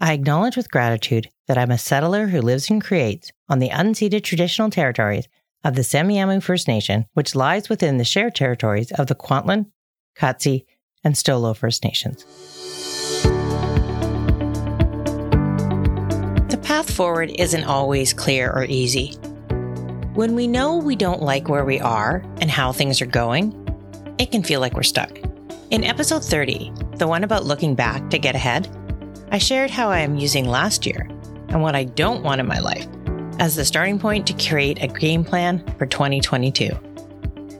I acknowledge with gratitude that I'm a settler who lives and creates on the unceded traditional territories of the Semiahmoo First Nation, which lies within the shared territories of the Kwantlen, Katzie, and Stolo First Nations. The path forward isn't always clear or easy. When we know we don't like where we are and how things are going, it can feel like we're stuck. In episode 30, the one about looking back to get ahead, I shared how I am using last year and what I don't want in my life as the starting point to create a game plan for 2022.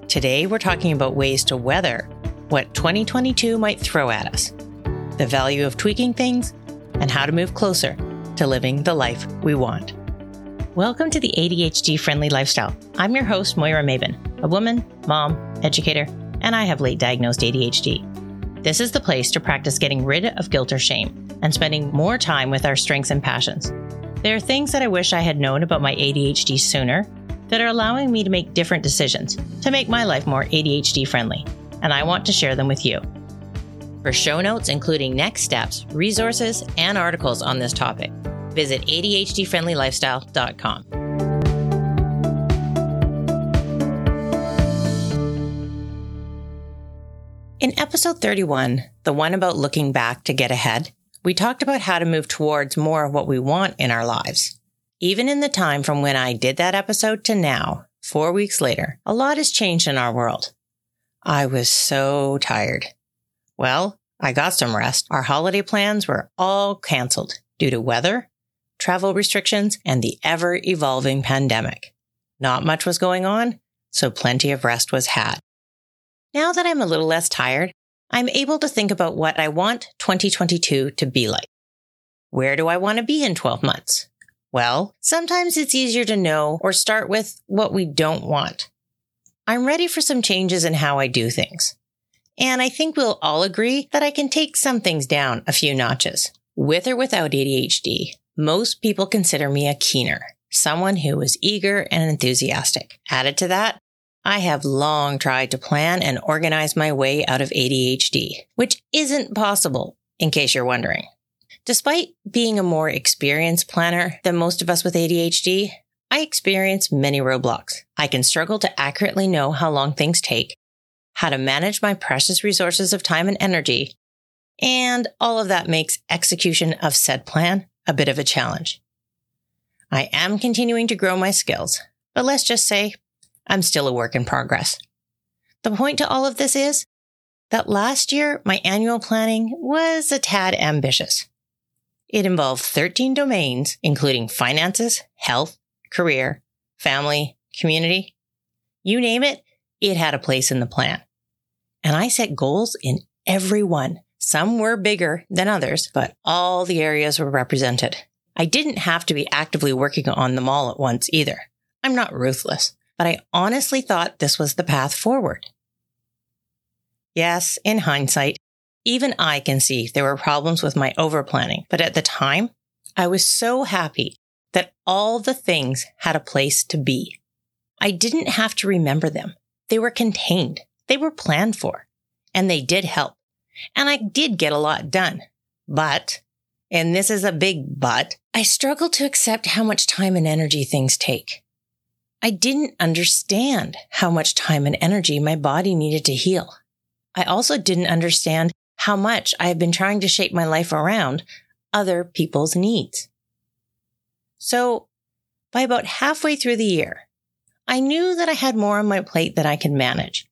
Today, we're talking about ways to weather what 2022 might throw at us, the value of tweaking things, and how to move closer to living the life we want. Welcome to the ADHD friendly lifestyle. I'm your host, Moira Maybin, a woman, mom, educator, and I have late diagnosed ADHD. This is the place to practice getting rid of guilt or shame and spending more time with our strengths and passions. There are things that I wish I had known about my ADHD sooner that are allowing me to make different decisions to make my life more ADHD friendly, and I want to share them with you. For show notes, including next steps, resources, and articles on this topic, visit ADHDfriendlylifestyle.com. In episode 31, the one about looking back to get ahead, we talked about how to move towards more of what we want in our lives. Even in the time from when I did that episode to now, four weeks later, a lot has changed in our world. I was so tired. Well, I got some rest. Our holiday plans were all canceled due to weather, travel restrictions, and the ever evolving pandemic. Not much was going on, so plenty of rest was had. Now that I'm a little less tired, I'm able to think about what I want 2022 to be like. Where do I want to be in 12 months? Well, sometimes it's easier to know or start with what we don't want. I'm ready for some changes in how I do things. And I think we'll all agree that I can take some things down a few notches. With or without ADHD, most people consider me a keener, someone who is eager and enthusiastic. Added to that, I have long tried to plan and organize my way out of ADHD, which isn't possible, in case you're wondering. Despite being a more experienced planner than most of us with ADHD, I experience many roadblocks. I can struggle to accurately know how long things take, how to manage my precious resources of time and energy, and all of that makes execution of said plan a bit of a challenge. I am continuing to grow my skills, but let's just say I'm still a work in progress. The point to all of this is that last year, my annual planning was a tad ambitious. It involved 13 domains, including finances, health, career, family, community. You name it, it had a place in the plan. And I set goals in every one. Some were bigger than others, but all the areas were represented. I didn't have to be actively working on them all at once either. I'm not ruthless but I honestly thought this was the path forward. Yes, in hindsight, even I can see there were problems with my overplanning, but at the time, I was so happy that all the things had a place to be. I didn't have to remember them. They were contained. They were planned for and they did help. And I did get a lot done. But, and this is a big but, I struggled to accept how much time and energy things take. I didn't understand how much time and energy my body needed to heal. I also didn't understand how much I have been trying to shape my life around other people's needs. So by about halfway through the year, I knew that I had more on my plate than I could manage.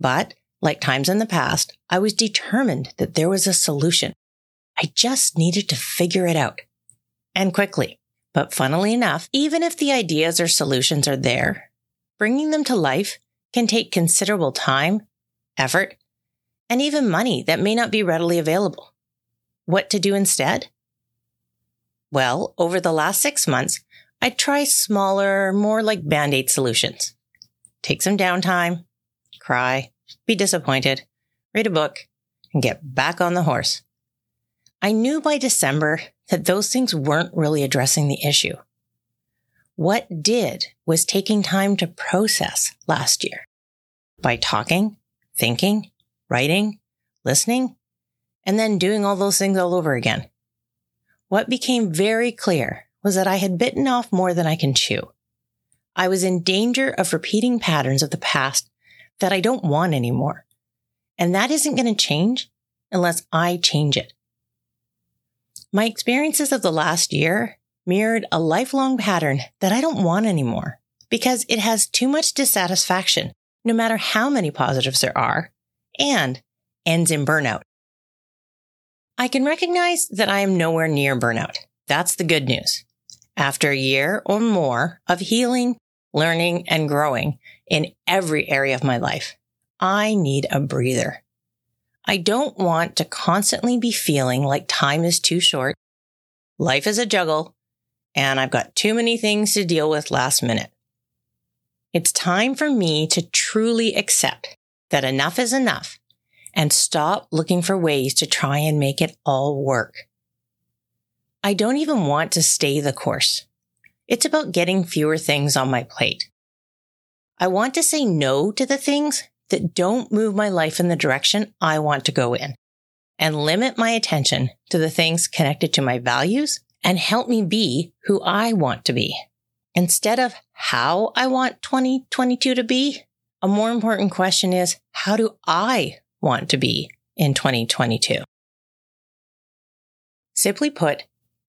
But like times in the past, I was determined that there was a solution. I just needed to figure it out and quickly. But funnily enough, even if the ideas or solutions are there, bringing them to life can take considerable time, effort, and even money that may not be readily available. What to do instead? Well, over the last six months, I try smaller, more like band aid solutions. Take some downtime, cry, be disappointed, read a book, and get back on the horse. I knew by December that those things weren't really addressing the issue. What did was taking time to process last year by talking, thinking, writing, listening, and then doing all those things all over again. what became very clear was that I had bitten off more than I can chew. I was in danger of repeating patterns of the past that I don't want anymore. And that isn't going to change unless I change it. My experiences of the last year mirrored a lifelong pattern that I don't want anymore because it has too much dissatisfaction, no matter how many positives there are, and ends in burnout. I can recognize that I am nowhere near burnout. That's the good news. After a year or more of healing, learning, and growing in every area of my life, I need a breather. I don't want to constantly be feeling like time is too short, life is a juggle, and I've got too many things to deal with last minute. It's time for me to truly accept that enough is enough and stop looking for ways to try and make it all work. I don't even want to stay the course. It's about getting fewer things on my plate. I want to say no to the things that don't move my life in the direction I want to go in and limit my attention to the things connected to my values and help me be who I want to be. Instead of how I want 2022 to be, a more important question is how do I want to be in 2022? Simply put,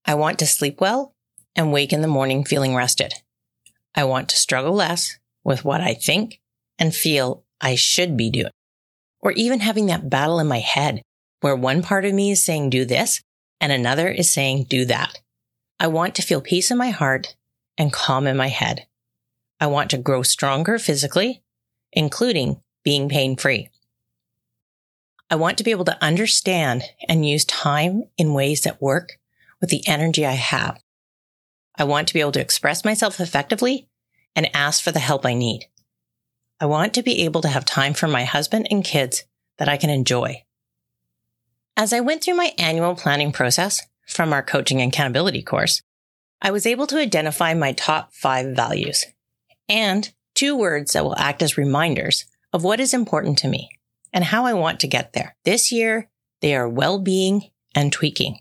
I want to sleep well and wake in the morning feeling rested. I want to struggle less with what I think and feel I should be doing. Or even having that battle in my head where one part of me is saying do this and another is saying do that. I want to feel peace in my heart and calm in my head. I want to grow stronger physically, including being pain free. I want to be able to understand and use time in ways that work with the energy I have. I want to be able to express myself effectively and ask for the help I need. I want to be able to have time for my husband and kids that I can enjoy. As I went through my annual planning process from our coaching and accountability course, I was able to identify my top five values and two words that will act as reminders of what is important to me and how I want to get there. This year, they are well-being and tweaking.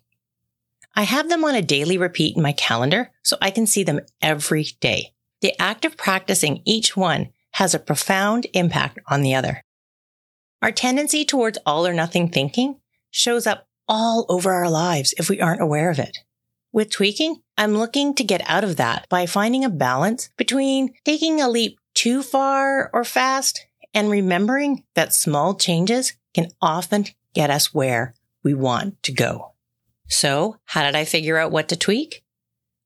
I have them on a daily repeat in my calendar so I can see them every day. The act of practicing each one has a profound impact on the other. Our tendency towards all or nothing thinking shows up all over our lives if we aren't aware of it. With tweaking, I'm looking to get out of that by finding a balance between taking a leap too far or fast and remembering that small changes can often get us where we want to go. So how did I figure out what to tweak?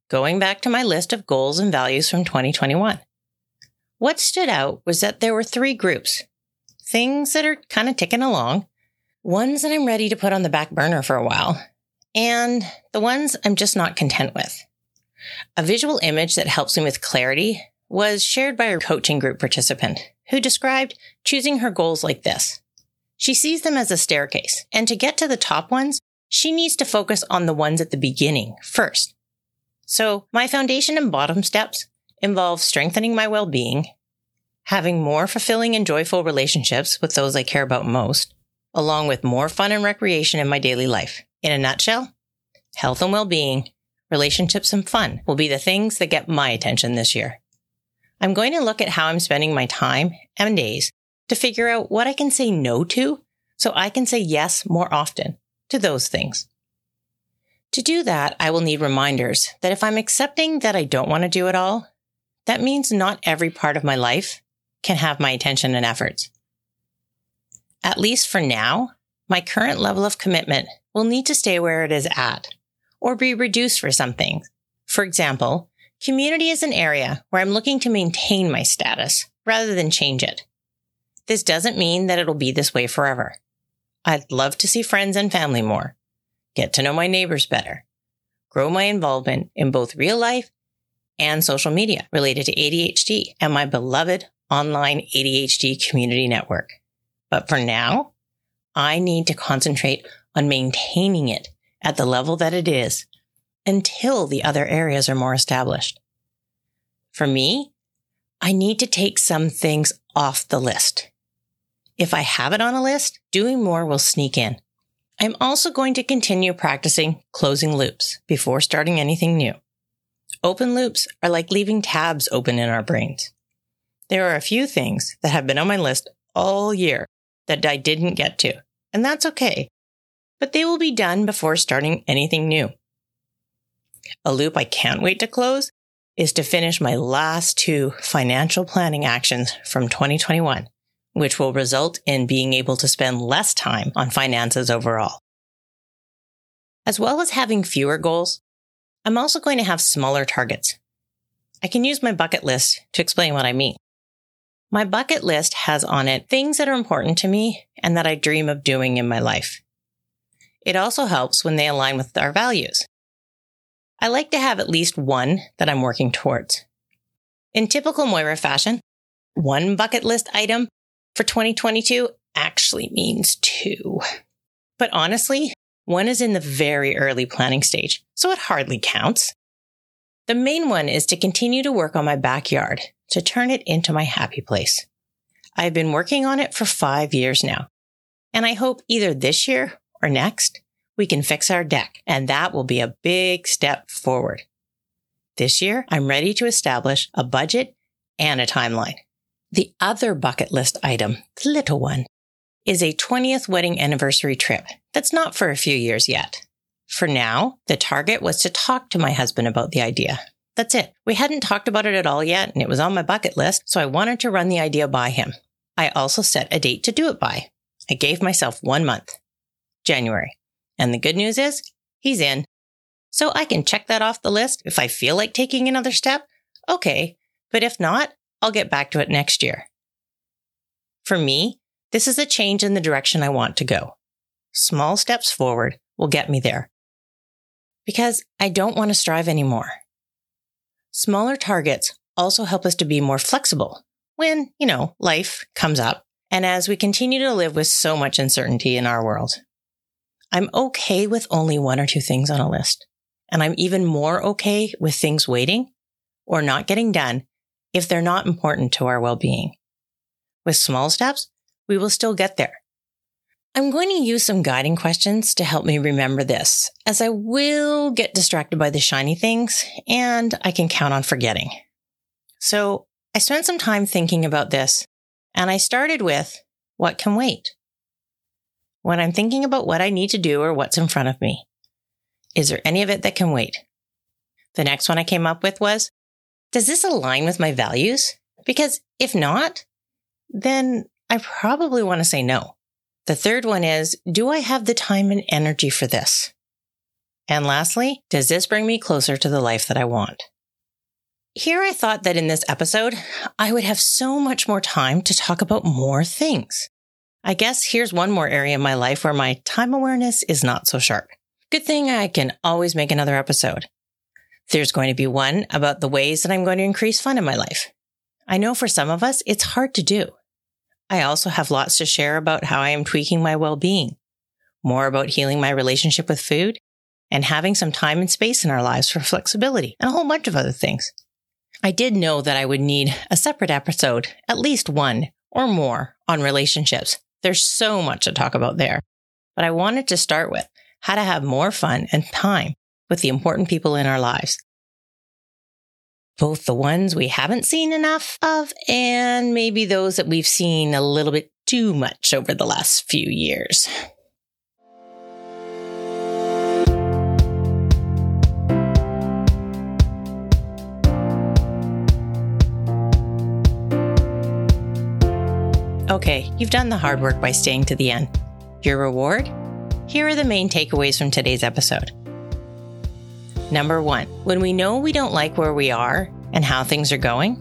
Going back to my list of goals and values from 2021. What stood out was that there were three groups. Things that are kind of ticking along, ones that I'm ready to put on the back burner for a while, and the ones I'm just not content with. A visual image that helps me with clarity was shared by a coaching group participant who described choosing her goals like this. She sees them as a staircase, and to get to the top ones, she needs to focus on the ones at the beginning first. So my foundation and bottom steps involve strengthening my well-being, having more fulfilling and joyful relationships with those I care about most, along with more fun and recreation in my daily life. In a nutshell, health and well-being, relationships and fun will be the things that get my attention this year. I'm going to look at how I'm spending my time and days to figure out what I can say no to so I can say yes more often to those things. To do that, I will need reminders that if I'm accepting that I don't want to do it all, that means not every part of my life can have my attention and efforts. At least for now, my current level of commitment will need to stay where it is at or be reduced for some things. For example, community is an area where I'm looking to maintain my status rather than change it. This doesn't mean that it'll be this way forever. I'd love to see friends and family more, get to know my neighbors better, grow my involvement in both real life and social media related to ADHD and my beloved online ADHD community network. But for now, I need to concentrate on maintaining it at the level that it is until the other areas are more established. For me, I need to take some things off the list. If I have it on a list, doing more will sneak in I'm also going to continue practicing closing loops before starting anything new. Open loops are like leaving tabs open in our brains. There are a few things that have been on my list all year that I didn't get to, and that's okay. But they will be done before starting anything new. A loop I can't wait to close is to finish my last two financial planning actions from 2021, which will result in being able to spend less time on finances overall. As well as having fewer goals, I'm also going to have smaller targets. I can use my bucket list to explain what I mean. My bucket list has on it things that are important to me and that I dream of doing in my life. It also helps when they align with our values. I like to have at least one that I'm working towards. In typical Moira fashion, one bucket list item for 2022 actually means two. But honestly, one is in the very early planning stage, so it hardly counts. The main one is to continue to work on my backyard to turn it into my happy place. I've been working on it for five years now, and I hope either this year or next we can fix our deck, and that will be a big step forward. This year, I'm ready to establish a budget and a timeline. The other bucket list item, the little one, is a 20th wedding anniversary trip that's not for a few years yet. For now, the target was to talk to my husband about the idea. That's it. We hadn't talked about it at all yet, and it was on my bucket list, so I wanted to run the idea by him. I also set a date to do it by. I gave myself one month, January. And the good news is, he's in. So I can check that off the list if I feel like taking another step. Okay. But if not, I'll get back to it next year. For me, this is a change in the direction I want to go. Small steps forward will get me there. Because I don't want to strive anymore. Smaller targets also help us to be more flexible when, you know, life comes up and as we continue to live with so much uncertainty in our world. I'm okay with only one or two things on a list. And I'm even more okay with things waiting or not getting done if they're not important to our well-being. With small steps, we will still get there. I'm going to use some guiding questions to help me remember this, as I will get distracted by the shiny things and I can count on forgetting. So I spent some time thinking about this and I started with what can wait? When I'm thinking about what I need to do or what's in front of me, is there any of it that can wait? The next one I came up with was, does this align with my values? Because if not, then I probably want to say no. The third one is, do I have the time and energy for this? And lastly, does this bring me closer to the life that I want? Here I thought that in this episode, I would have so much more time to talk about more things. I guess here's one more area in my life where my time awareness is not so sharp. Good thing I can always make another episode. There's going to be one about the ways that I'm going to increase fun in my life. I know for some of us, it's hard to do. I also have lots to share about how I am tweaking my well-being, more about healing my relationship with food, and having some time and space in our lives for flexibility and a whole bunch of other things. I did know that I would need a separate episode, at least one or more on relationships. There's so much to talk about there, but I wanted to start with how to have more fun and time with the important people in our lives both the ones we haven't seen enough of and maybe those that we've seen a little bit too much over the last few years. Okay, you've done the hard work by staying to the end. Your reward? Here are the main takeaways from today's episode. Number one, when we know we don't like where we are and how things are going,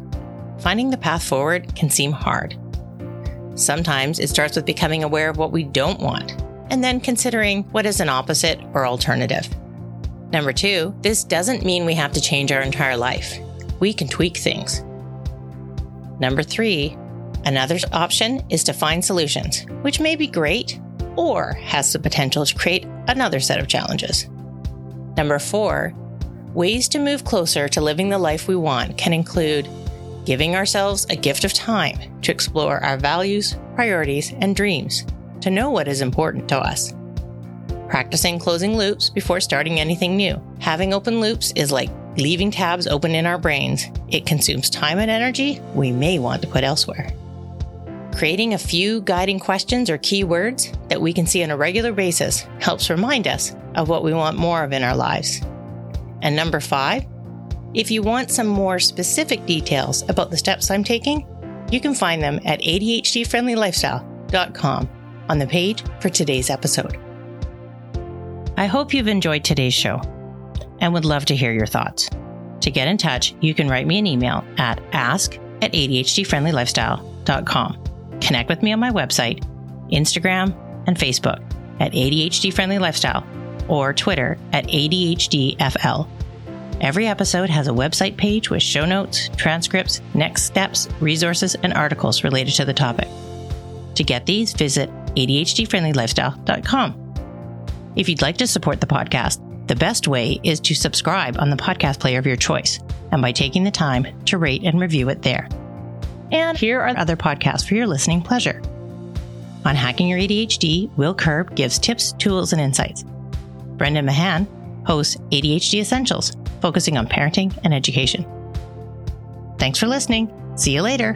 finding the path forward can seem hard. Sometimes it starts with becoming aware of what we don't want and then considering what is an opposite or alternative. Number two, this doesn't mean we have to change our entire life. We can tweak things. Number three, another option is to find solutions, which may be great or has the potential to create another set of challenges. Number four, ways to move closer to living the life we want can include giving ourselves a gift of time to explore our values, priorities, and dreams, to know what is important to us. practicing closing loops before starting anything new. Having open loops is like leaving tabs open in our brains. It consumes time and energy we may want to put elsewhere. Creating a few guiding questions or keywords that we can see on a regular basis helps remind us of what we want more of in our lives. And number five, if you want some more specific details about the steps I'm taking, you can find them at ADHDfriendlylifestyle.com on the page for today's episode. I hope you've enjoyed today's show and would love to hear your thoughts. To get in touch, you can write me an email at ask at ADHDfriendlylifestyle.com. Connect with me on my website, Instagram, and Facebook at ADHD Friendly Lifestyle or Twitter at ADHDFL. Every episode has a website page with show notes, transcripts, next steps, resources, and articles related to the topic. To get these, visit ADHDfriendlylifestyle.com. If you'd like to support the podcast, the best way is to subscribe on the podcast player of your choice and by taking the time to rate and review it there. And here are other podcasts for your listening pleasure. On Hacking Your ADHD, Will Curb gives tips, tools, and insights. Brendan Mahan hosts ADHD Essentials, focusing on parenting and education. Thanks for listening. See you later.